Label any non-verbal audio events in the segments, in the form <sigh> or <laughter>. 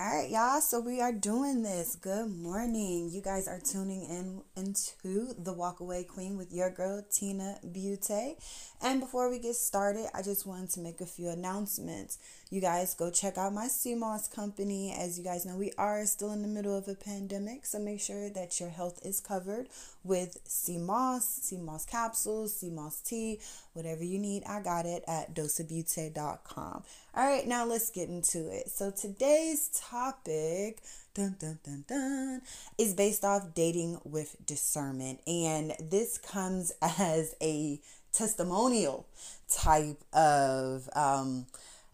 All right, y'all. So we are doing this. Good morning. You guys are tuning in into the Walkaway Queen with your girl Tina Butte. And before we get started, I just wanted to make a few announcements. You guys go check out my sea moss company. As you guys know, we are still in the middle of a pandemic, so make sure that your health is covered with sea moss, CMOS capsules, sea moss tea, whatever you need. I got it at dosabutte.com. All right, now let's get into it. So today's topic dun, dun, dun, dun, is based off dating with discernment. And this comes <laughs> as a testimonial type of um,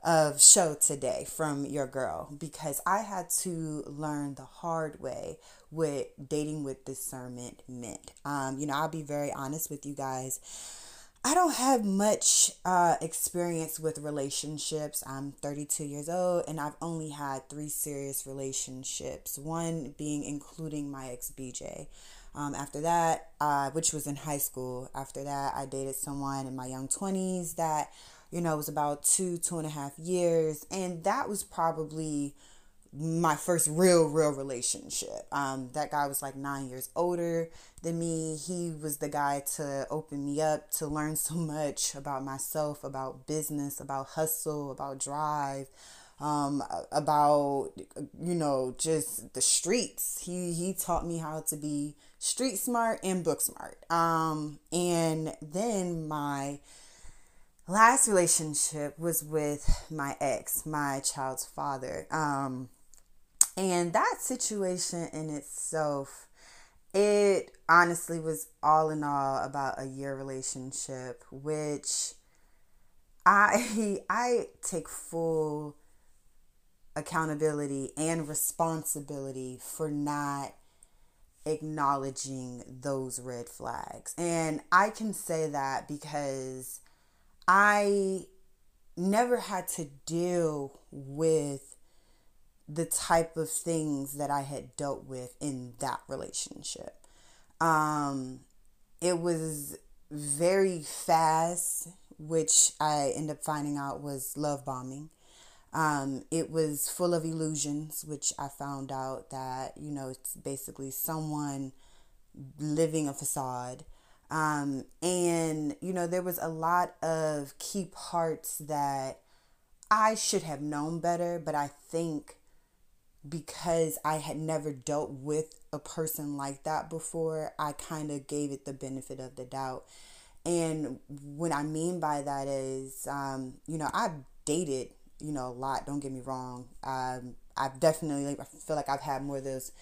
of show today from your girl because I had to learn the hard way what dating with discernment meant. Um, you know, I'll be very honest with you guys. I don't have much uh, experience with relationships. I'm 32 years old and I've only had three serious relationships, one being including my ex BJ. Um, after that, uh, which was in high school, after that, I dated someone in my young 20s that, you know, was about two, two and a half years. And that was probably my first real real relationship. Um that guy was like nine years older than me. He was the guy to open me up to learn so much about myself about business about hustle about drive um about you know just the streets. He he taught me how to be street smart and book smart. Um and then my last relationship was with my ex my child's father. Um and that situation in itself, it honestly was all in all about a year relationship, which I <laughs> I take full accountability and responsibility for not acknowledging those red flags. And I can say that because I never had to deal with the type of things that I had dealt with in that relationship. Um, it was very fast, which I ended up finding out was love bombing. Um, it was full of illusions, which I found out that, you know, it's basically someone living a facade. Um, and, you know, there was a lot of key parts that I should have known better, but I think because I had never dealt with a person like that before, I kind of gave it the benefit of the doubt. And what I mean by that is, um, you know, I've dated, you know, a lot. Don't get me wrong. Um, I've definitely, I feel like I've had more of those,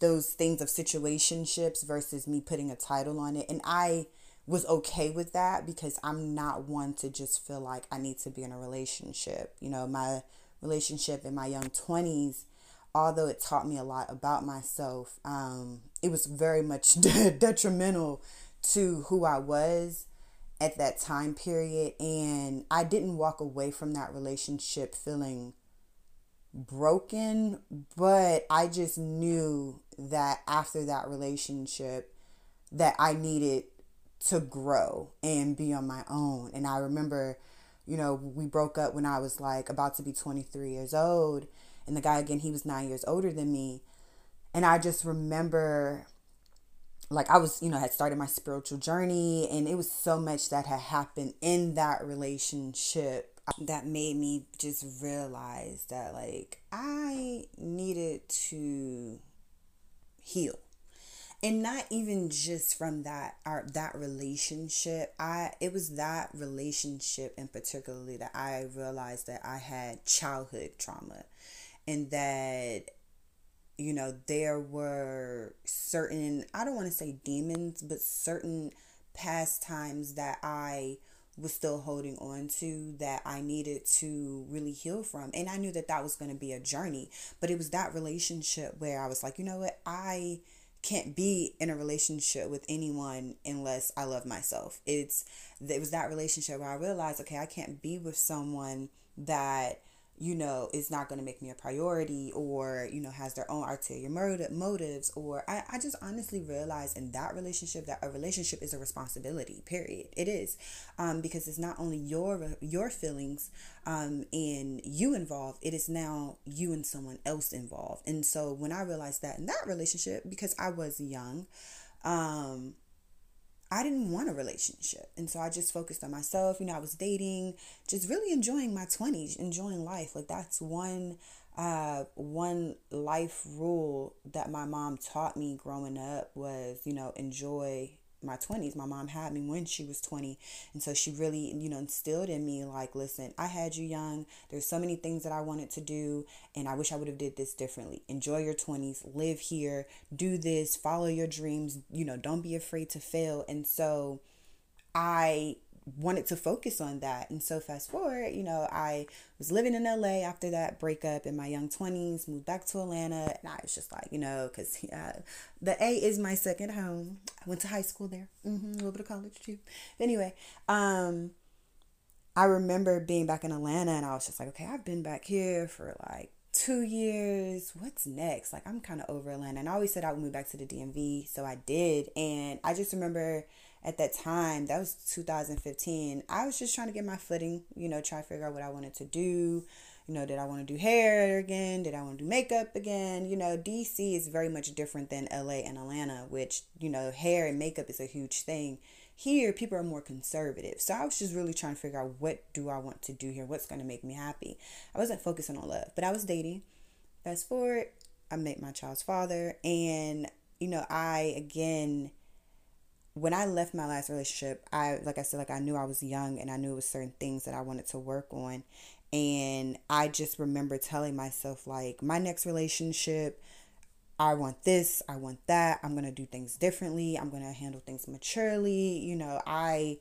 those things of situationships versus me putting a title on it. And I was okay with that because I'm not one to just feel like I need to be in a relationship. You know, my relationship in my young 20s although it taught me a lot about myself, um, it was very much <laughs> detrimental to who I was at that time period. And I didn't walk away from that relationship feeling broken, but I just knew that after that relationship that I needed to grow and be on my own. And I remember, you know, we broke up when I was like about to be 23 years old and the guy again he was nine years older than me. And i just remember like i was you know had started my spiritual journey and it was so much that had happened in that relationship that made me just realize that like i needed to heal. And not even just from that our that relationship i it was that relationship in particularly that i realized that i had childhood trauma and that you know there were certain I don't want to say demons but certain past times that I was still holding on to that I needed to really heal from. And I knew that that was going to be a journey, but it was that relationship where I was like, you know what? I can't be in a relationship with anyone unless I love myself. It's it was that relationship where I realized, okay, I can't be with someone that you know, is not going to make me a priority or, you know, has their own ulterior motives. Or I, I just honestly realized in that relationship that a relationship is a responsibility, period. It is. Um, because it's not only your, your feelings um, and you involved, it is now you and someone else involved. And so when I realized that in that relationship, because I was young, um, I didn't want a relationship. And so I just focused on myself. You know, I was dating, just really enjoying my 20s, enjoying life. Like that's one uh one life rule that my mom taught me growing up was, you know, enjoy my 20s my mom had me when she was 20 and so she really you know instilled in me like listen i had you young. There's so many things that i wanted to do and i wish i would have did this differently. Enjoy your 20s live here do this follow your dreams you know don't be afraid to fail. And so i wanted to focus on that. And so fast forward, you know, I was living in LA after that breakup in my young 20s, moved back to Atlanta, and I was just like, you know, because uh, the A is my second home. I went to high school there, mm-hmm, a little bit of college too. Anyway, um, I remember being back in Atlanta, and I was just like, okay, I've been back here for like two years. What's next? Like, I'm kind of over Atlanta. And I always said I would move back to the DMV, so I did. And I just remember at that time, that was 2015, I was just trying to get my footing, you know, try to figure out what I wanted to do. You know, did I want to do hair again? Did I want to do makeup again? You know, DC is very much different than LA and Atlanta, which, you know, hair and makeup is a huge thing. Here, people are more conservative. So I was just really trying to figure out what do I want to do here? What's going to make me happy? I wasn't focusing on love, but I was dating. Fast forward, I met my child's father. And, you know, I, again, when I left my last relationship, I like I said, like I knew I was young and I knew it was certain things that I wanted to work on. And I just remember telling myself, like, my next relationship, I want this, I want that, I'm gonna do things differently, I'm gonna handle things maturely. You know, I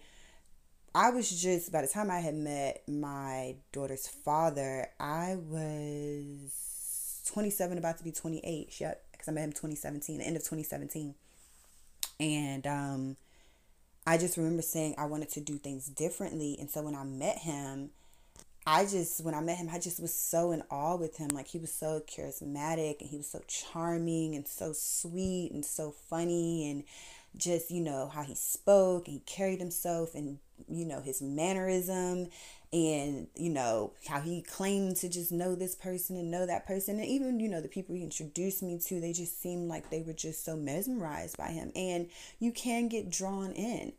I was just by the time I had met my daughter's father, I was 27, about to be 28. Yep, because I met him 2017, the end of 2017. And um, I just remember saying I wanted to do things differently. And so when I met him, I just, when I met him, I just was so in awe with him. Like he was so charismatic and he was so charming and so sweet and so funny. And just, you know, how he spoke and he carried himself and, you know, his mannerism and you know how he claimed to just know this person and know that person. And even you know the people he introduced me to they just seemed like they were just so mesmerized by him. And you can get drawn in.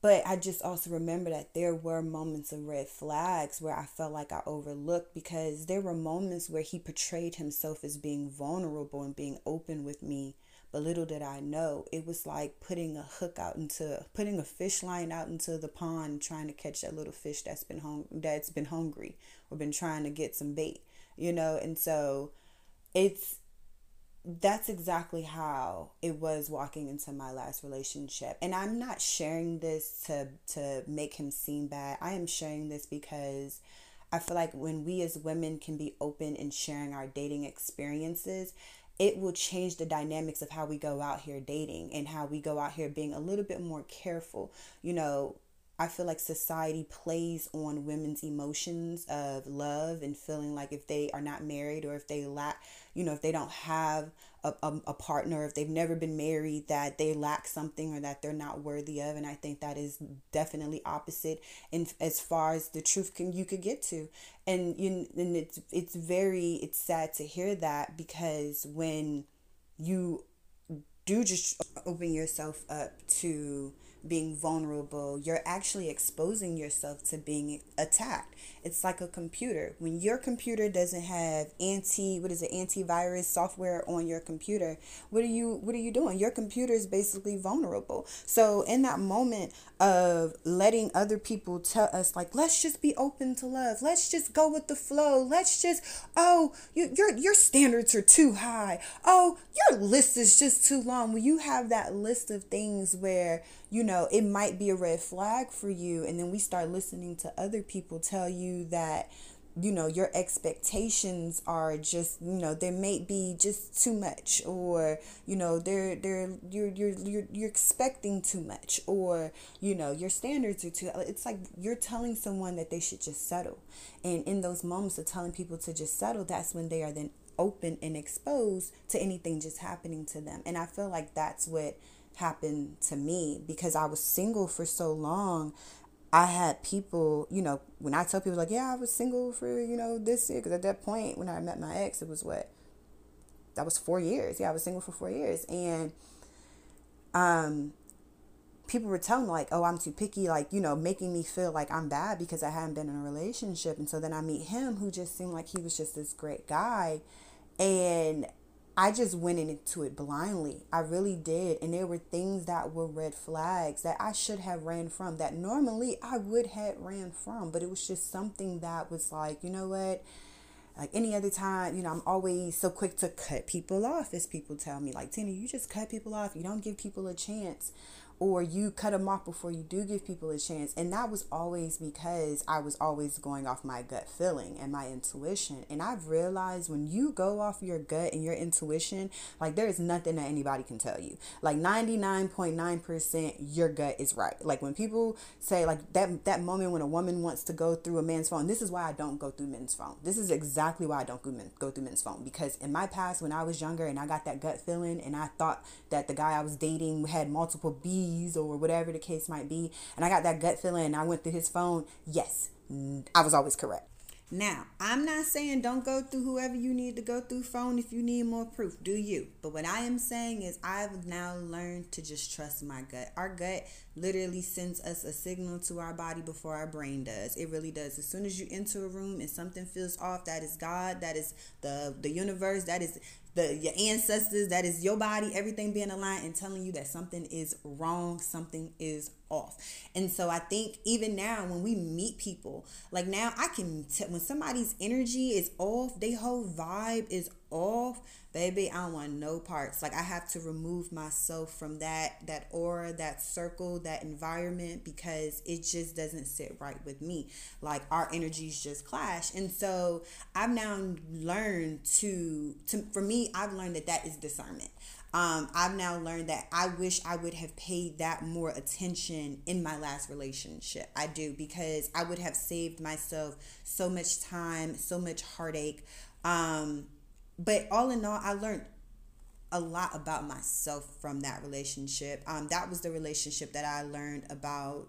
But I just also remember that there were moments of red flags where I felt like I overlooked because there were moments where he portrayed himself as being vulnerable and being open with me but little did I know, it was like putting a hook out into putting a fish line out into the pond, trying to catch that little fish that's been hung that's been hungry or been trying to get some bait, you know. And so, it's that's exactly how it was walking into my last relationship. And I'm not sharing this to to make him seem bad. I am sharing this because I feel like when we as women can be open in sharing our dating experiences, it will change the dynamics of how we go out here dating and how we go out here being a little bit more careful. You know, I feel like society plays on women's emotions of love and feeling like if they are not married or if they lack, you know, if they don't have a, a, a, partner, if they've never been married, that they lack something or that they're not worthy of. And I think that is definitely opposite in as far as the truth can you could get to. And you and it's it's very it's sad to hear that because when you do just open yourself up to being vulnerable, you're actually exposing yourself to being attacked. It's like a computer. When your computer doesn't have anti what is it, antivirus software on your computer, what are you what are you doing? Your computer is basically vulnerable. So in that moment of letting other people tell us like let's just be open to love. Let's just go with the flow. Let's just oh, you, your your standards are too high. Oh, your list is just too long. When you have that list of things where you know, it might be a red flag for you. And then we start listening to other people tell you that you know your expectations are just you know there may be just too much or you know they're they're you're you're you're, you're expecting too much or you know your standards are too it's like you're telling someone that they should just settle and in those moments of telling people to just settle that's when they are then open and exposed to anything just happening to them and i feel like that's what happened to me because I was single for so long. I had people, you know, when I tell people like, yeah, I was single for, you know, this year, because at that point when I met my ex, it was what, that was four years. Yeah, I was single for four years, and um, people were telling me like, oh, I'm too picky, like you know, making me feel like I'm bad because I hadn't been in a relationship, and so then I meet him, who just seemed like he was just this great guy, and I just went into it blindly. I really did. And there were things that were red flags that I should have ran from, that normally I would have ran from. But it was just something that was like, you know what? Like any other time, you know, I'm always so quick to cut people off, as people tell me. Like, Tina, you just cut people off. You don't give people a chance or you cut them off before you do give people a chance. And that was always because I was always going off my gut feeling and my intuition. And I've realized when you go off your gut and your intuition, like there is nothing that anybody can tell you. Like 99.9% your gut is right. Like when people say like that that moment when a woman wants to go through a man's phone, this is why I don't go through men's phone. This is exactly why I don't go, men, go through men's phone because in my past when I was younger and I got that gut feeling and I thought that the guy I was dating had multiple B's or whatever the case might be, and I got that gut feeling and I went through his phone, yes, I was always correct. Now, I'm not saying don't go through whoever you need to go through phone if you need more proof. Do you? But what I am saying is I've now learned to just trust my gut. Our gut literally sends us a signal to our body before our brain does. It really does. As soon as you enter a room and something feels off, that is God, that is the the universe, that is the your ancestors, that is your body, everything being aligned and telling you that something is wrong, something is off. And so I think even now when we meet people, like now I can tell when somebody's energy is off, their whole vibe is off, baby, I don't want no parts. Like I have to remove myself from that that aura, that circle, that environment because it just doesn't sit right with me. Like our energies just clash. And so I've now learned to to for me, I've learned that that is discernment. Um, I've now learned that I wish I would have paid that more attention in my last relationship. I do because I would have saved myself so much time, so much heartache. Um, but all in all, I learned a lot about myself from that relationship. Um, that was the relationship that I learned about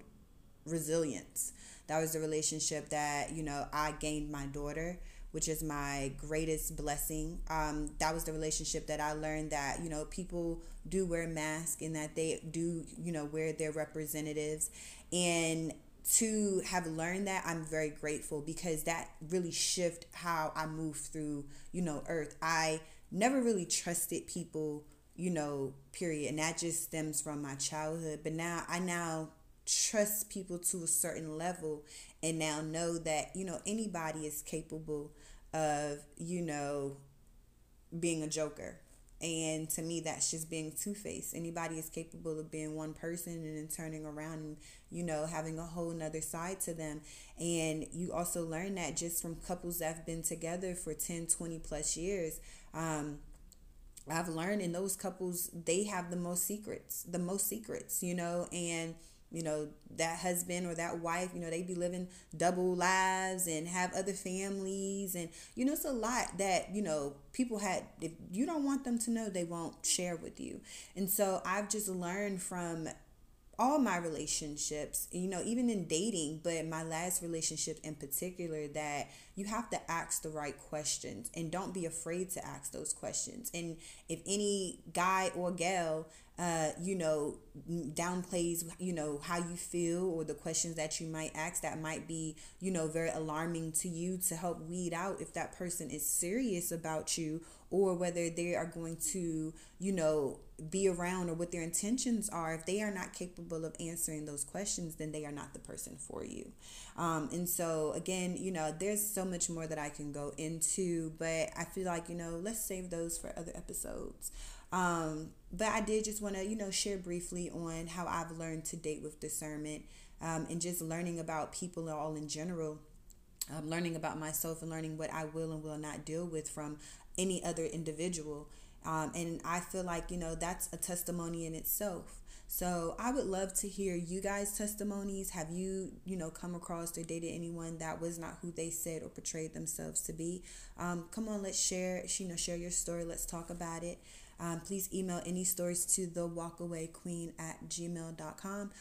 resilience. That was the relationship that, you know, I gained my daughter, which is my greatest blessing. Um, that was the relationship that I learned that, you know, people do wear masks and that they do, you know, wear their representatives. And to have learned that i'm very grateful because that really shift how i move through you know earth. I never really trusted people you know period and that just stems from my childhood. But now i now trust people to a certain level and now know that you know anybody is capable of you know being a joker and to me, that's just being two faced. Anybody is capable of being one person and then turning around and, you know, having a whole nother side to them. And you also learn that just from couples that have been together for 10, 20 plus years. Um, I've learned in those couples, they have the most secrets, the most secrets, you know, and you know that husband or that wife you know they be living double lives and have other families and you know it's a lot that you know people had if you don't want them to know they won't share with you and so i've just learned from all my relationships, you know, even in dating, but my last relationship in particular, that you have to ask the right questions and don't be afraid to ask those questions. And if any guy or gal, uh, you know, downplays, you know, how you feel or the questions that you might ask that might be, you know, very alarming to you to help weed out if that person is serious about you or whether they are going to, you know, be around or what their intentions are. If they are not capable of answering those questions, then they are not the person for you. Um, and so, again, you know, there's so much more that I can go into, but I feel like, you know, let's save those for other episodes. Um, but I did just want to, you know, share briefly on how I've learned to date with discernment um, and just learning about people all in general um, learning about myself and learning what I will and will not deal with from any other individual. Um, and I feel like, you know, that's a testimony in itself. So I would love to hear you guys' testimonies. Have you, you know, come across or dated anyone that was not who they said or portrayed themselves to be? Um, come on, let's share, you know, share your story. Let's talk about it. Um, please email any stories to the walkawayqueen at gmail.com.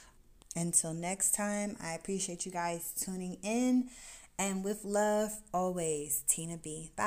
Until next time, I appreciate you guys tuning in. And with love, always, Tina B. Bye.